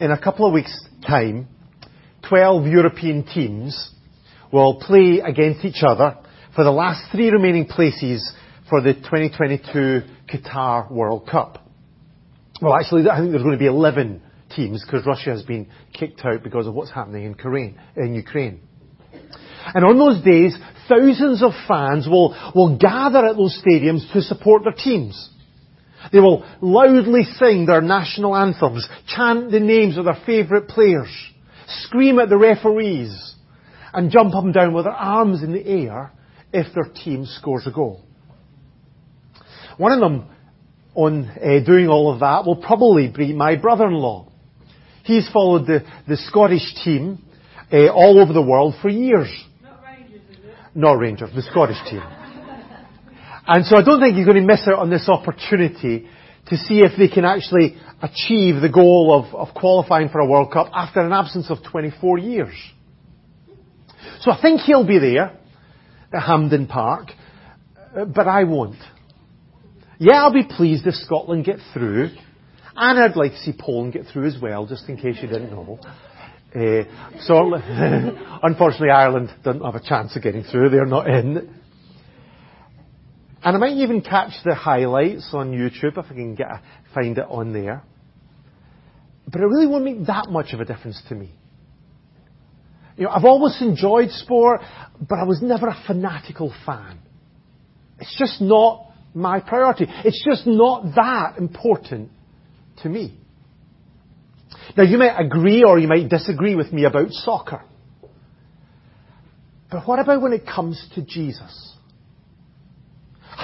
in a couple of weeks' time, 12 European teams will play against each other for the last three remaining places for the 2022 Qatar World Cup. Well, actually, I think there's going to be 11 teams because Russia has been kicked out because of what's happening in, Ukraine. And on those days, thousands of fans will, will gather at those stadiums to support their teams. They will loudly sing their national anthems, chant the names of their favourite players, scream at the referees, and jump up and down with their arms in the air if their team scores a goal. One of them on uh, doing all of that will probably be my brother-in-law. He's followed the, the Scottish team uh, all over the world for years. Not Rangers, is it? Not Rangers, the Scottish team. And so I don't think he's going to miss out on this opportunity to see if they can actually achieve the goal of, of qualifying for a World Cup after an absence of 24 years. So I think he'll be there at Hampden Park, uh, but I won't. Yeah, I'll be pleased if Scotland get through, and I'd like to see Poland get through as well, just in case you didn't know. Uh, so, unfortunately, Ireland doesn't have a chance of getting through. They're not in. And I might even catch the highlights on YouTube if I can get a, find it on there. But it really won't make that much of a difference to me. You know, I've always enjoyed sport, but I was never a fanatical fan. It's just not my priority. It's just not that important to me. Now you might agree or you might disagree with me about soccer. But what about when it comes to Jesus?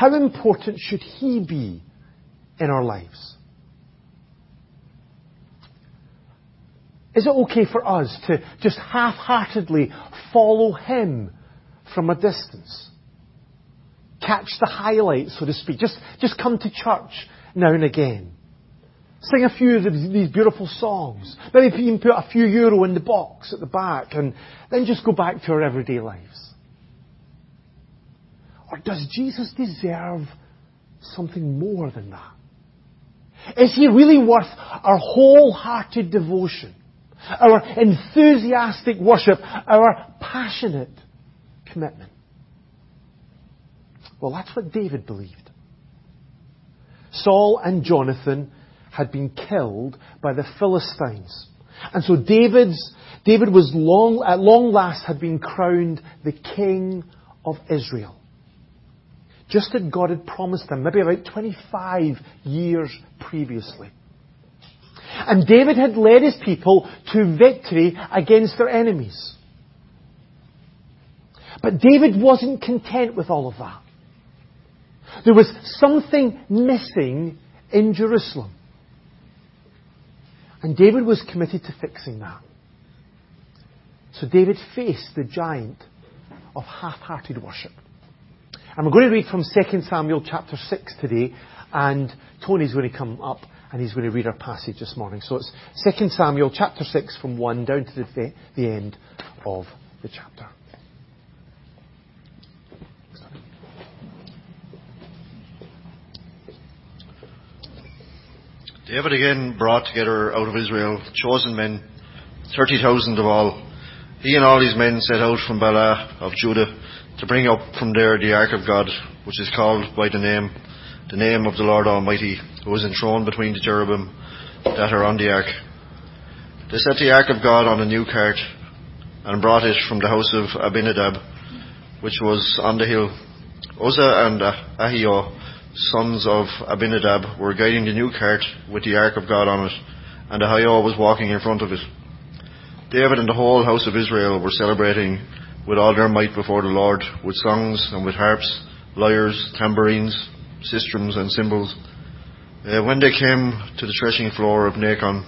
How important should He be in our lives? Is it okay for us to just half-heartedly follow Him from a distance? Catch the highlights, so to speak. Just, just come to church now and again. Sing a few of these beautiful songs. Maybe even put a few euro in the box at the back and then just go back to our everyday lives. Or does Jesus deserve something more than that? Is he really worth our wholehearted devotion, our enthusiastic worship, our passionate commitment? Well, that's what David believed. Saul and Jonathan had been killed by the Philistines. And so David's, David was long, at long last had been crowned the king of Israel just as God had promised them, maybe about 25 years previously. And David had led his people to victory against their enemies. But David wasn't content with all of that. There was something missing in Jerusalem. And David was committed to fixing that. So David faced the giant of half-hearted worship. And we're going to read from 2 Samuel chapter 6 today, and Tony's going to come up and he's going to read our passage this morning. So it's 2 Samuel chapter 6 from 1 down to the, the end of the chapter. David again brought together out of Israel chosen men, 30,000 of all. He and all his men set out from Baalah of Judah to bring up from there the ark of God, which is called by the name, the name of the Lord Almighty, who is enthroned between the cherubim that are on the ark. They set the ark of God on a new cart and brought it from the house of Abinadab, which was on the hill. Uzzah and Ahio, sons of Abinadab, were guiding the new cart with the ark of God on it, and Ahio was walking in front of it. David and the whole house of Israel were celebrating with all their might before the Lord, with songs and with harps, lyres, tambourines, sistrums, and cymbals. Uh, when they came to the threshing floor of Nacon,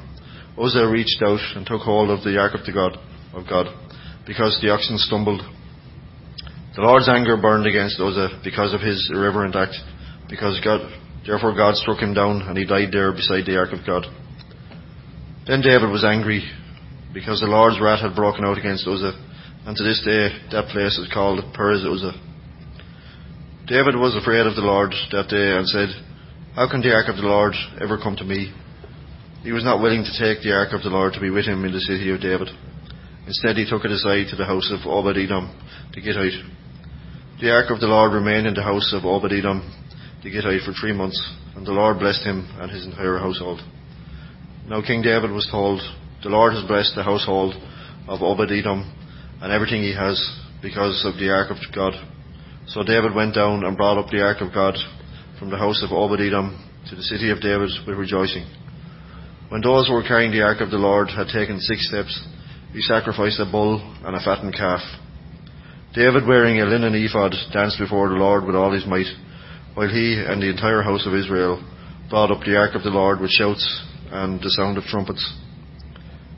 Uzzah reached out and took hold of the ark of the God of God, because the oxen stumbled. The Lord's anger burned against Uzzah because of his irreverent act, because God, therefore God struck him down, and he died there beside the ark of God. Then David was angry, because the Lord's wrath had broken out against Uzzah and to this day, that place is called Perez Uzzah. David was afraid of the Lord that day and said, How can the ark of the Lord ever come to me? He was not willing to take the ark of the Lord to be with him in the city of David. Instead, he took it aside to the house of Obed Edom, the Gittite. The ark of the Lord remained in the house of Obed Edom, the Gittite, for three months, and the Lord blessed him and his entire household. Now King David was told, The Lord has blessed the household of Obed Edom and everything he has because of the ark of God. So David went down and brought up the ark of God from the house of Obed Edom to the city of David with rejoicing. When those who were carrying the ark of the Lord had taken six steps, he sacrificed a bull and a fattened calf. David, wearing a linen ephod, danced before the Lord with all his might, while he and the entire house of Israel brought up the ark of the Lord with shouts and the sound of trumpets.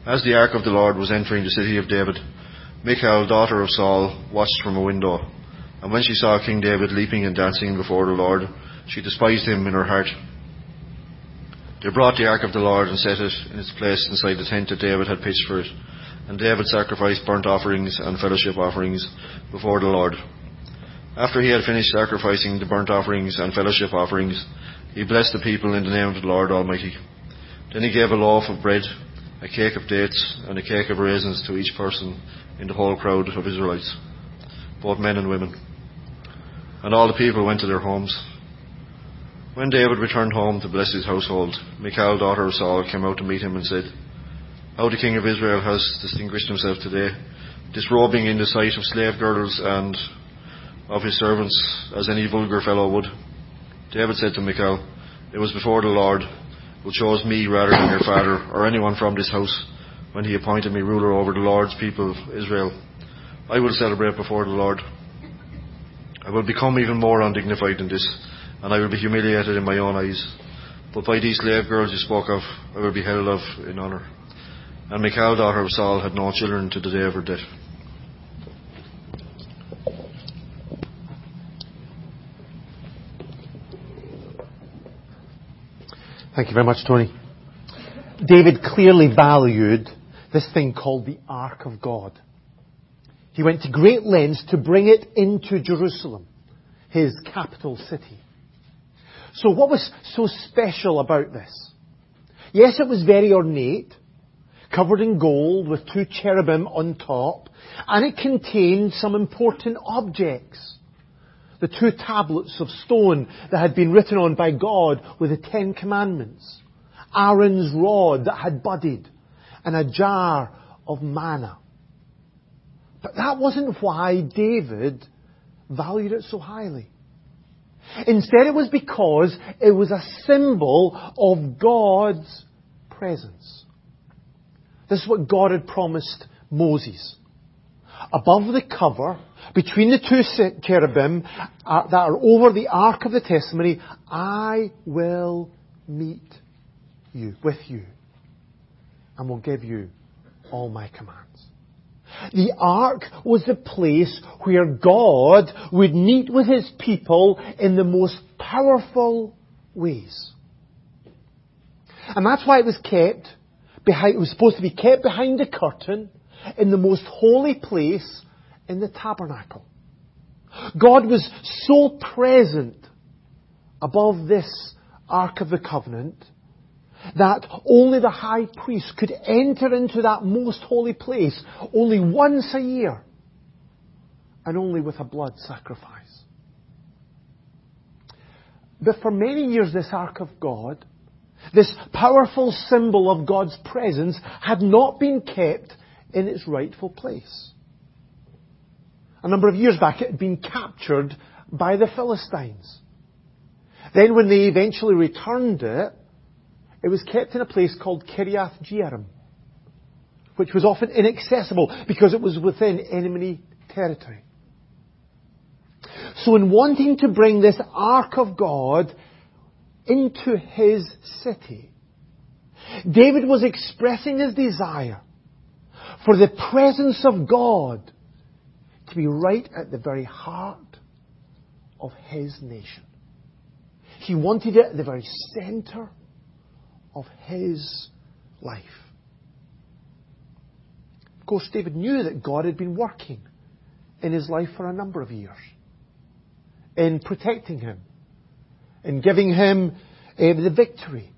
As the ark of the Lord was entering the city of David, Michal, daughter of Saul, watched from a window. And when she saw King David leaping and dancing before the Lord, she despised him in her heart. They brought the ark of the Lord and set it in its place inside the tent that David had pitched for it. And David sacrificed burnt offerings and fellowship offerings before the Lord. After he had finished sacrificing the burnt offerings and fellowship offerings, he blessed the people in the name of the Lord Almighty. Then he gave a loaf of bread, a cake of dates, and a cake of raisins to each person in the whole crowd of Israelites, both men and women. And all the people went to their homes. When David returned home to bless his household, Michal, daughter of Saul, came out to meet him and said, How the king of Israel has distinguished himself today, disrobing in the sight of slave girls and of his servants as any vulgar fellow would. David said to Michal, It was before the Lord who chose me rather than your father or anyone from this house when he appointed me ruler over the Lord's people Israel. I will celebrate before the Lord. I will become even more undignified than this, and I will be humiliated in my own eyes. But by these slave girls you spoke of, I will be held of in honour. And Michal, daughter of Saul, had no children to the day of her death. Thank you very much, Tony. David clearly valued this thing called the Ark of God. He went to great lengths to bring it into Jerusalem, his capital city. So what was so special about this? Yes, it was very ornate, covered in gold with two cherubim on top, and it contained some important objects. The two tablets of stone that had been written on by God with the Ten Commandments. Aaron's rod that had budded and a jar of manna. But that wasn't why David valued it so highly. Instead, it was because it was a symbol of God's presence. This is what God had promised Moses. Above the cover, between the two cherubim uh, that are over the ark of the testimony, I will meet you, with you and will give you all my commands. The ark was the place where God would meet with his people in the most powerful ways. And that's why it was kept behind, it was supposed to be kept behind the curtain in the most holy place in the tabernacle. God was so present above this Ark of the Covenant that only the high priest could enter into that most holy place only once a year and only with a blood sacrifice. But for many years, this Ark of God, this powerful symbol of God's presence, had not been kept in its rightful place. A number of years back, it had been captured by the Philistines. Then when they eventually returned it, it was kept in a place called Kiriath Jearim, which was often inaccessible because it was within enemy territory. So in wanting to bring this Ark of God into his city, David was expressing his desire for the presence of God to be right at the very heart of his nation. He wanted it at the very center of his life. Of course, David knew that God had been working in his life for a number of years in protecting him, in giving him uh, the victory.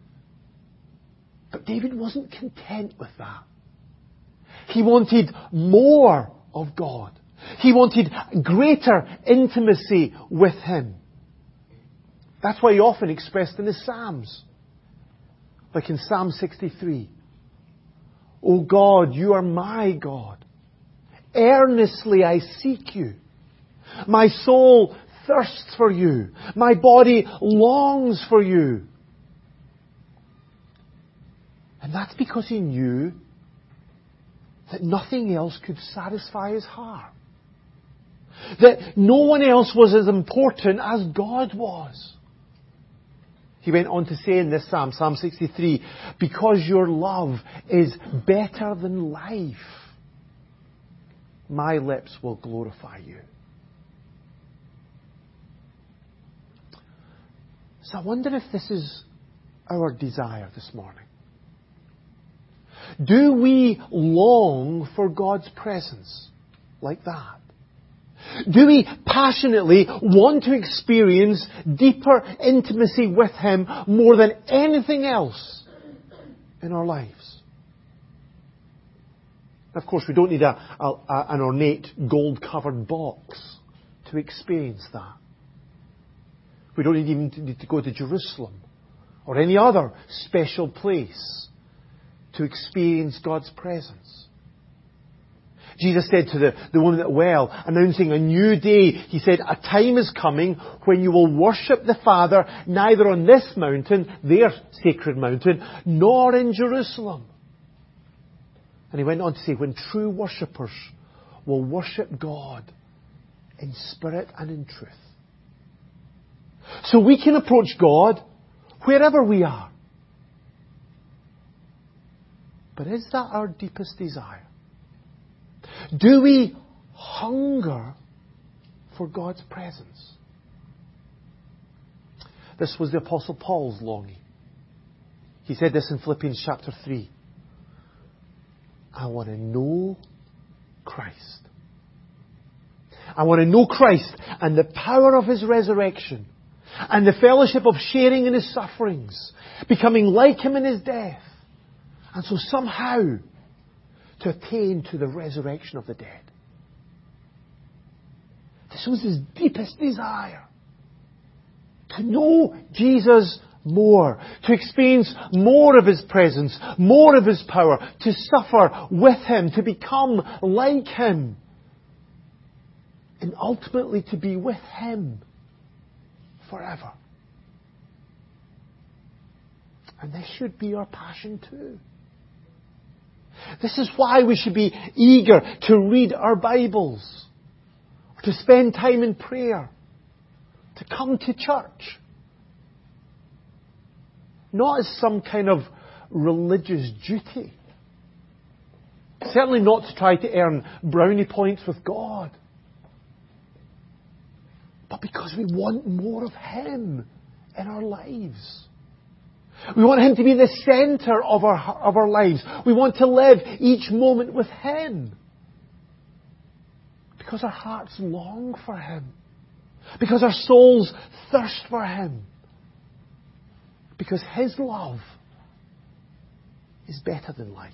But David wasn't content with that. He wanted more of God. He wanted greater intimacy with Him. That's why he often expressed in his Psalms. Like in Psalm 63. O God, you are my God. Earnestly I seek you. My soul thirsts for you. My body longs for you. And that's because he knew that nothing else could satisfy his heart. That no one else was as important as God was. He went on to say in this psalm, Psalm 63, because your love is better than life, my lips will glorify you. So I wonder if this is our desire this morning. Do we long for God's presence like that? Do we passionately want to experience deeper intimacy with Him more than anything else in our lives? Of course, we don't need a, a, an ornate gold covered box to experience that. We don't even need to go to Jerusalem or any other special place to experience God's presence. Jesus said to the, the woman at the well, announcing a new day, He said, a time is coming when you will worship the Father neither on this mountain, their sacred mountain, nor in Jerusalem. And He went on to say, when true worshippers will worship God in spirit and in truth. So we can approach God wherever we are. But is that our deepest desire? Do we hunger for God's presence? This was the Apostle Paul's longing. He said this in Philippians chapter 3. I want to know Christ. I want to know Christ and the power of His resurrection and the fellowship of sharing in His sufferings, becoming like Him in His death. And so somehow to attain to the resurrection of the dead. This was his deepest desire. To know Jesus more, to experience more of His presence, more of His power, to suffer with Him, to become like Him, and ultimately to be with Him forever. And this should be our passion too. This is why we should be eager to read our Bibles, to spend time in prayer, to come to church. Not as some kind of religious duty. Certainly not to try to earn brownie points with God. But because we want more of Him in our lives. We want Him to be the center of our, of our lives. We want to live each moment with Him. Because our hearts long for Him. Because our souls thirst for Him. Because His love is better than life.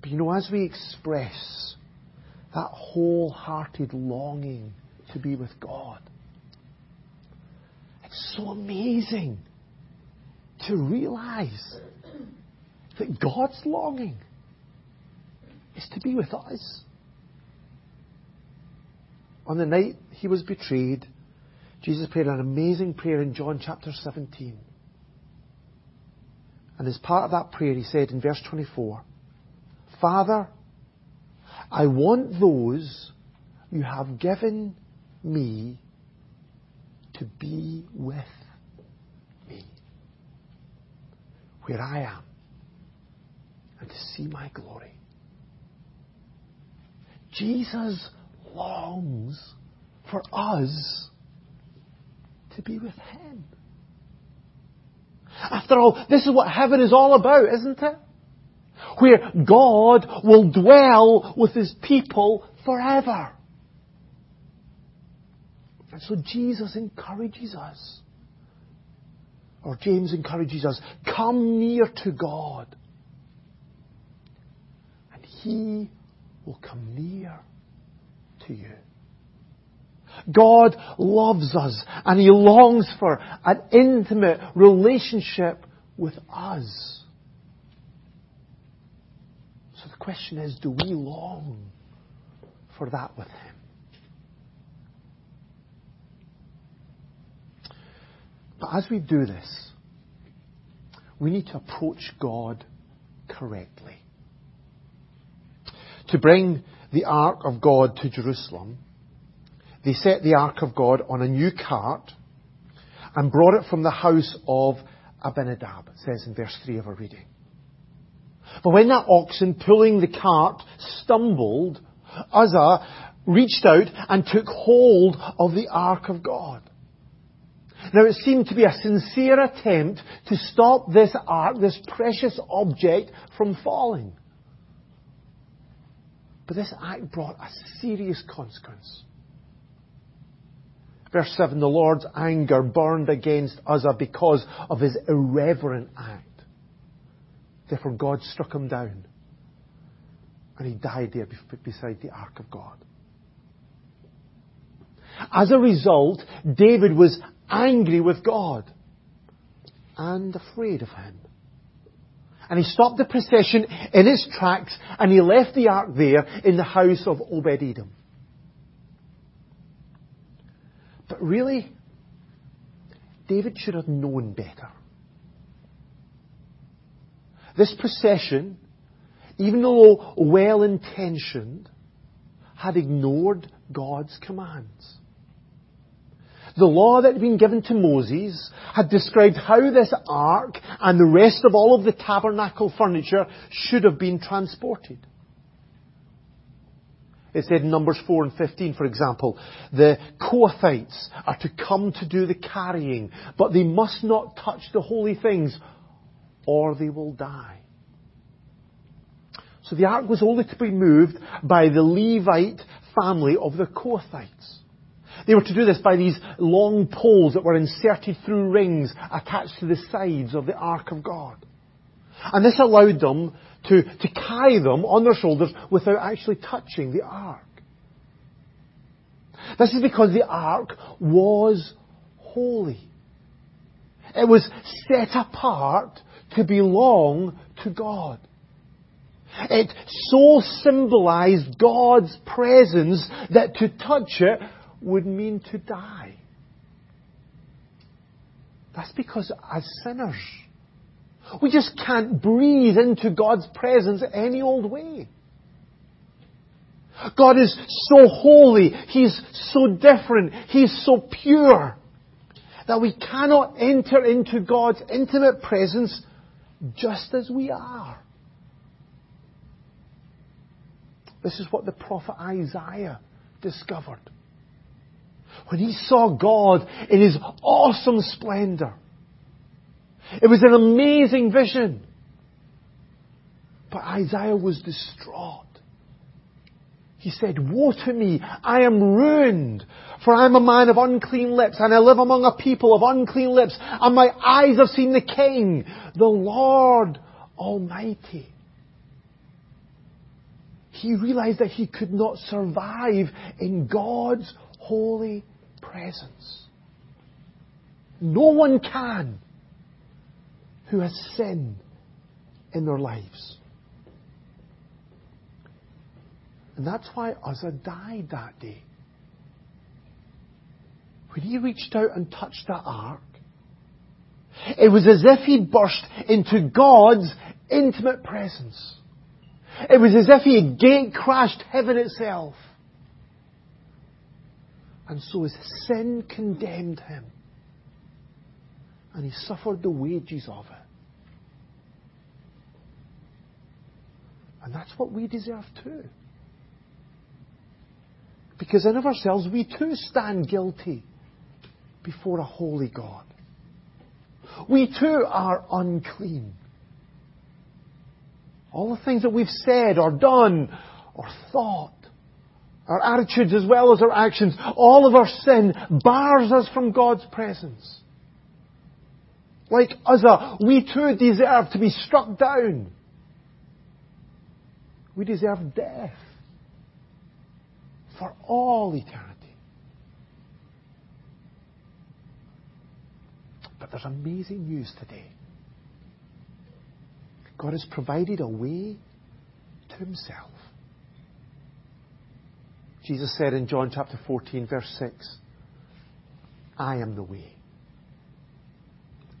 But you know, as we express that wholehearted longing to be with God, so amazing to realize that God's longing is to be with us. On the night he was betrayed, Jesus prayed an amazing prayer in John chapter 17. And as part of that prayer, he said in verse 24, Father, I want those you have given me to be with me where I am and to see my glory. Jesus longs for us to be with Him. After all, this is what heaven is all about, isn't it? Where God will dwell with His people forever. And so Jesus encourages us or James encourages us, come near to God, and He will come near to you. God loves us and He longs for an intimate relationship with us. So the question is, do we long for that with Him? But as we do this, we need to approach God correctly. To bring the Ark of God to Jerusalem, they set the Ark of God on a new cart and brought it from the house of Abinadab, it says in verse 3 of our reading. But when that oxen pulling the cart stumbled, Uzzah reached out and took hold of the Ark of God. Now it seemed to be a sincere attempt to stop this ark, this precious object, from falling. But this act brought a serious consequence. Verse 7, the Lord's anger burned against Uzzah because of his irreverent act. Therefore God struck him down. And he died there beside the ark of God. As a result, David was angry with God and afraid of him. And he stopped the procession in its tracks and he left the ark there in the house of Obed Edom. But really, David should have known better. This procession, even though well intentioned, had ignored God's commands. The law that had been given to Moses had described how this ark and the rest of all of the tabernacle furniture should have been transported. It said in Numbers 4 and 15, for example, the Kohathites are to come to do the carrying, but they must not touch the holy things or they will die. So the ark was only to be moved by the Levite family of the Kohathites. They were to do this by these long poles that were inserted through rings attached to the sides of the Ark of God. And this allowed them to, to carry them on their shoulders without actually touching the Ark. This is because the Ark was holy. It was set apart to belong to God. It so symbolized God's presence that to touch it would mean to die. That's because as sinners, we just can't breathe into God's presence any old way. God is so holy, He's so different, He's so pure, that we cannot enter into God's intimate presence just as we are. This is what the prophet Isaiah discovered when he saw God in his awesome splendor. It was an amazing vision. But Isaiah was distraught. He said, Woe to me, I am ruined, for I am a man of unclean lips, and I live among a people of unclean lips, and my eyes have seen the King, the Lord Almighty. He realized that he could not survive in God's holy presence. No one can who has sin in their lives. And that's why Uzzah died that day. When he reached out and touched that ark, it was as if he burst into God's intimate presence. It was as if he had gate crashed heaven itself. And so his sin condemned him. And he suffered the wages of it. And that's what we deserve too. Because in of ourselves, we too stand guilty before a holy God. We too are unclean. All the things that we've said or done or thought our attitudes as well as our actions, all of our sin bars us from God's presence. Like Uzzah, uh, we too deserve to be struck down. We deserve death for all eternity. But there's amazing news today. God has provided a way to Himself. Jesus said in John chapter 14, verse 6, I am the way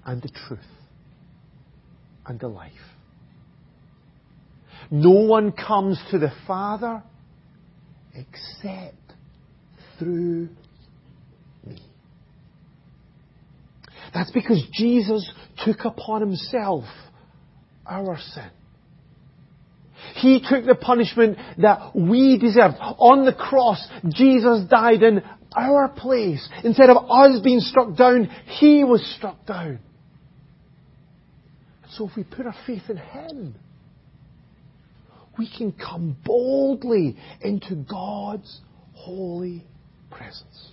and the truth and the life. No one comes to the Father except through me. That's because Jesus took upon himself our sin. He took the punishment that we deserved. On the cross, Jesus died in our place. Instead of us being struck down, He was struck down. So if we put our faith in Him, we can come boldly into God's holy presence.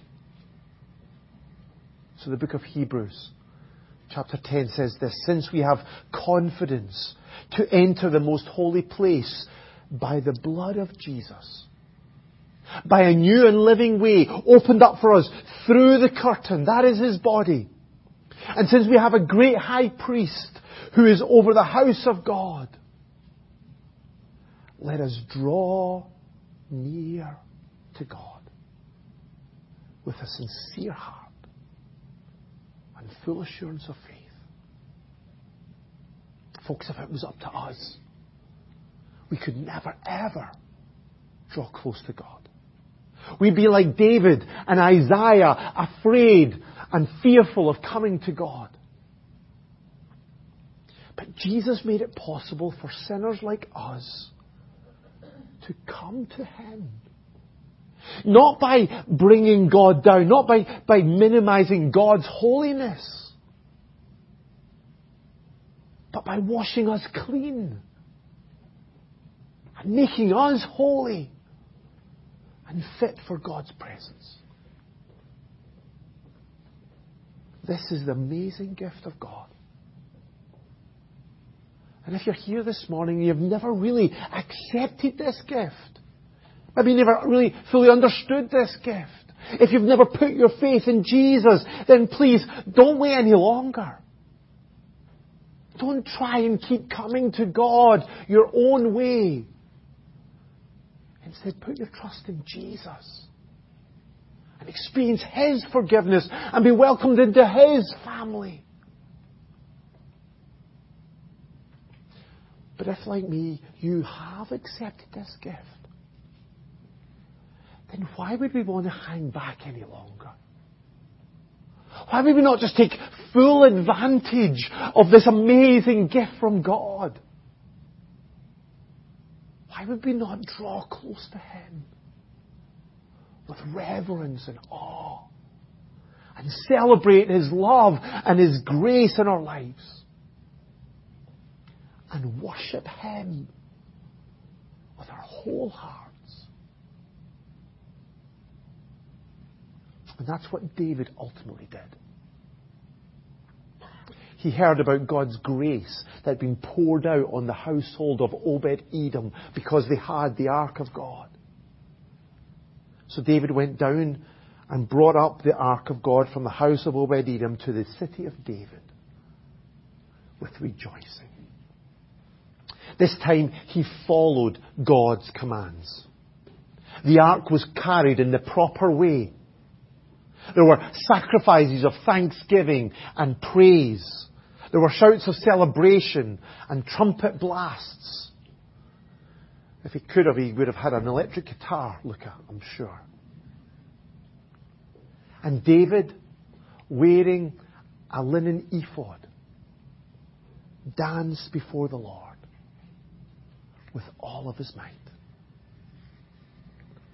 So the book of Hebrews, chapter 10 says this, since we have confidence to enter the most holy place by the blood of Jesus, by a new and living way opened up for us through the curtain, that is His body. And since we have a great high priest who is over the house of God, let us draw near to God with a sincere heart and full assurance of faith. Folks, if it was up to us, we could never ever draw close to God. We'd be like David and Isaiah, afraid and fearful of coming to God. But Jesus made it possible for sinners like us to come to Him. Not by bringing God down, not by, by minimizing God's holiness, but by washing us clean and making us holy and fit for God's presence. This is the amazing gift of God. And if you're here this morning and you've never really accepted this gift, maybe you never really fully understood this gift, if you've never put your faith in Jesus, then please don't wait any longer. Don't try and keep coming to God your own way. Instead, put your trust in Jesus and experience His forgiveness and be welcomed into His family. But if, like me, you have accepted this gift, then why would we want to hang back any longer? Why would we not just take full advantage of this amazing gift from God? Why would we not draw close to Him with reverence and awe and celebrate His love and His grace in our lives? and worship Him with our whole hearts. And that's what David ultimately did. He heard about God's grace that had been poured out on the household of Obed Edom because they had the Ark of God. So David went down and brought up the Ark of God from the house of Obed Edom to the city of David with rejoicing. This time he followed God's commands. The ark was carried in the proper way. There were sacrifices of thanksgiving and praise. There were shouts of celebration and trumpet blasts. If he could have, he would have had an electric guitar, look at, I'm sure. And David, wearing a linen ephod, danced before the Lord with all of his might.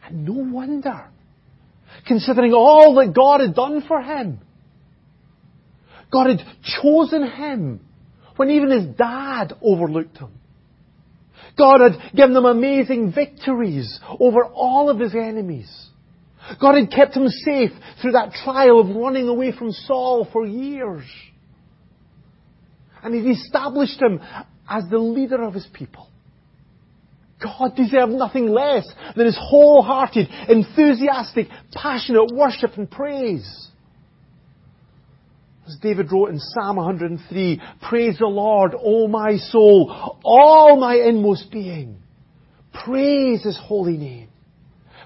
And no wonder, considering all that God had done for him. God had chosen him when even his dad overlooked him. God had given him amazing victories over all of his enemies. God had kept him safe through that trial of running away from Saul for years. And He's established him as the leader of His people. God deserves nothing less than His wholehearted, enthusiastic, passionate worship and praise. As David wrote in Psalm 103, Praise the Lord, O my soul, all my inmost being. Praise His holy name.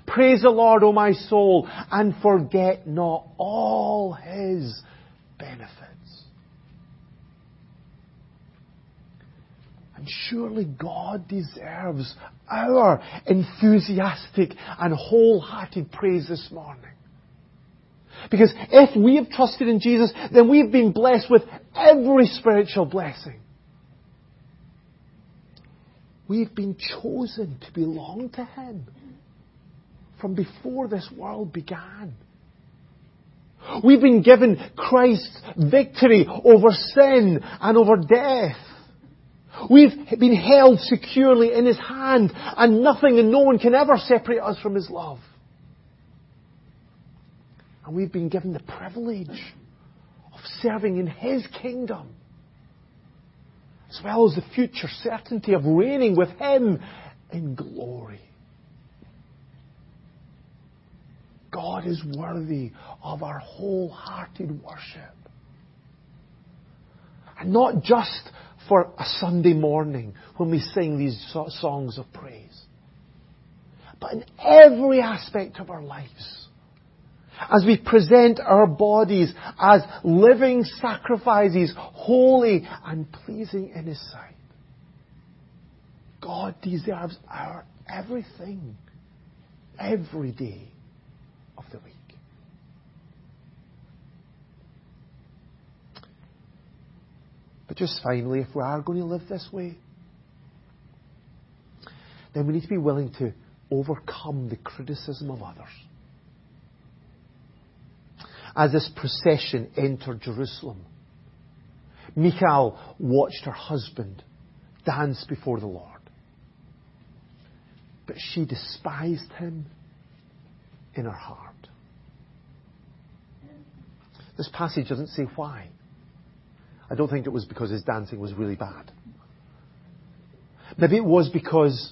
Praise the Lord, O my soul, and forget not all His benefits. And surely God deserves our enthusiastic and wholehearted praise this morning. Because if we have trusted in Jesus, then we've been blessed with every spiritual blessing. We've been chosen to belong to Him from before this world began. We've been given Christ's victory over sin and over death. We've been held securely in His hand and nothing and no one can ever separate us from His love. And we've been given the privilege of serving in His kingdom, as well as the future certainty of reigning with Him in glory. God is worthy of our wholehearted worship. And not just for a Sunday morning when we sing these songs of praise, but in every aspect of our lives as we present our bodies as living sacrifices, holy and pleasing in His sight. God deserves our everything, every day of the week. But just finally, if we are going to live this way, then we need to be willing to overcome the criticism of others as this procession entered Jerusalem. Michal watched her husband dance before the Lord. But she despised him in her heart. This passage doesn't say why. I don't think it was because his dancing was really bad. Maybe it was because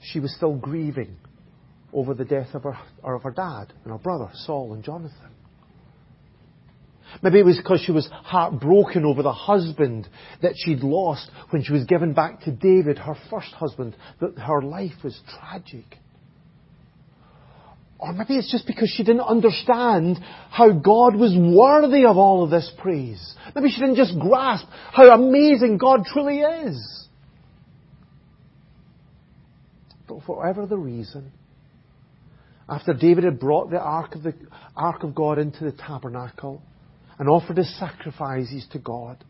she was still grieving over the death of her, or of her dad and her brother, Saul and Jonathan. Maybe it was because she was heartbroken over the husband that she'd lost when she was given back to David, her first husband, that her life was tragic. Or maybe it's just because she didn't understand how God was worthy of all of this praise. Maybe she didn't just grasp how amazing God truly is. But for whatever the reason, after David had brought the ark of, the, ark of God into the tabernacle and offered his sacrifices to God,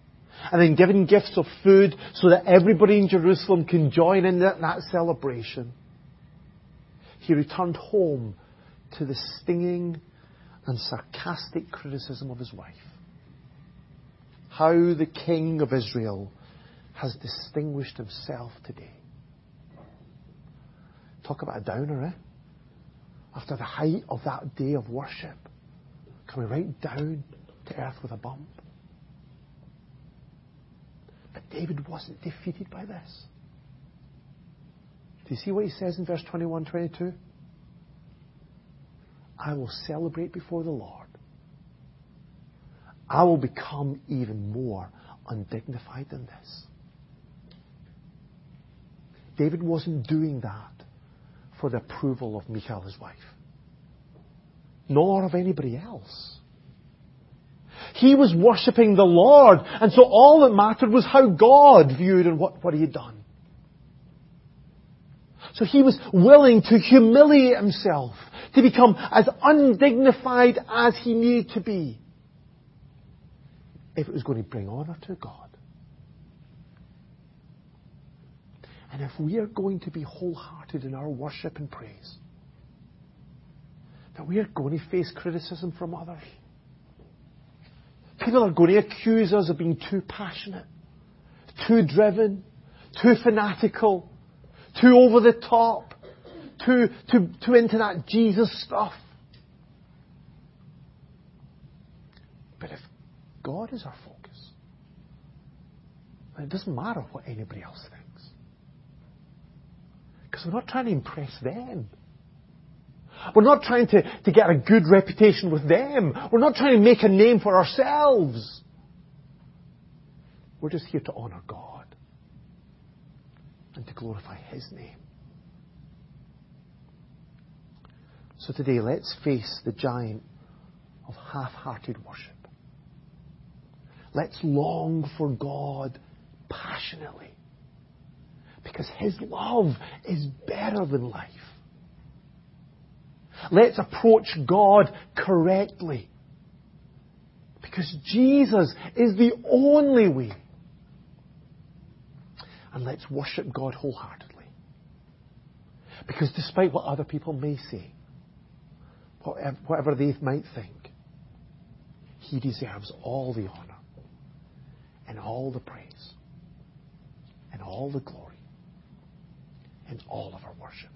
and then given gifts of food so that everybody in Jerusalem can join in that, that celebration, he returned home to the stinging and sarcastic criticism of his wife. How the King of Israel has distinguished himself today. Talk about a downer, eh? after the height of that day of worship, coming right down to earth with a bump. But David wasn't defeated by this. Do you see what he says in verse 21 22? I will celebrate before the Lord. I will become even more undignified than this. David wasn't doing that for the approval of Michal, his wife, nor of anybody else. He was worshipping the Lord, and so all that mattered was how God viewed and what, what he had done. So he was willing to humiliate himself, to become as undignified as he needed to be, if it was going to bring honour to God. And if we are going to be wholehearted in our worship and praise, that we are going to face criticism from others. People are going to accuse us of being too passionate, too driven, too fanatical, too over the top, too, too, too into that Jesus stuff. But if God is our focus, it doesn't matter what anybody else thinks. Because we're not trying to impress them. We're not trying to, to get a good reputation with them. We're not trying to make a name for ourselves. We're just here to honor God and to glorify His name. So today, let's face the giant of half-hearted worship. Let's long for God passionately. Because His love is better than life. Let's approach God correctly. Because Jesus is the only way. And let's worship God wholeheartedly. Because despite what other people may say, whatever they might think, He deserves all the honor and all the praise and all the glory and all of our worship.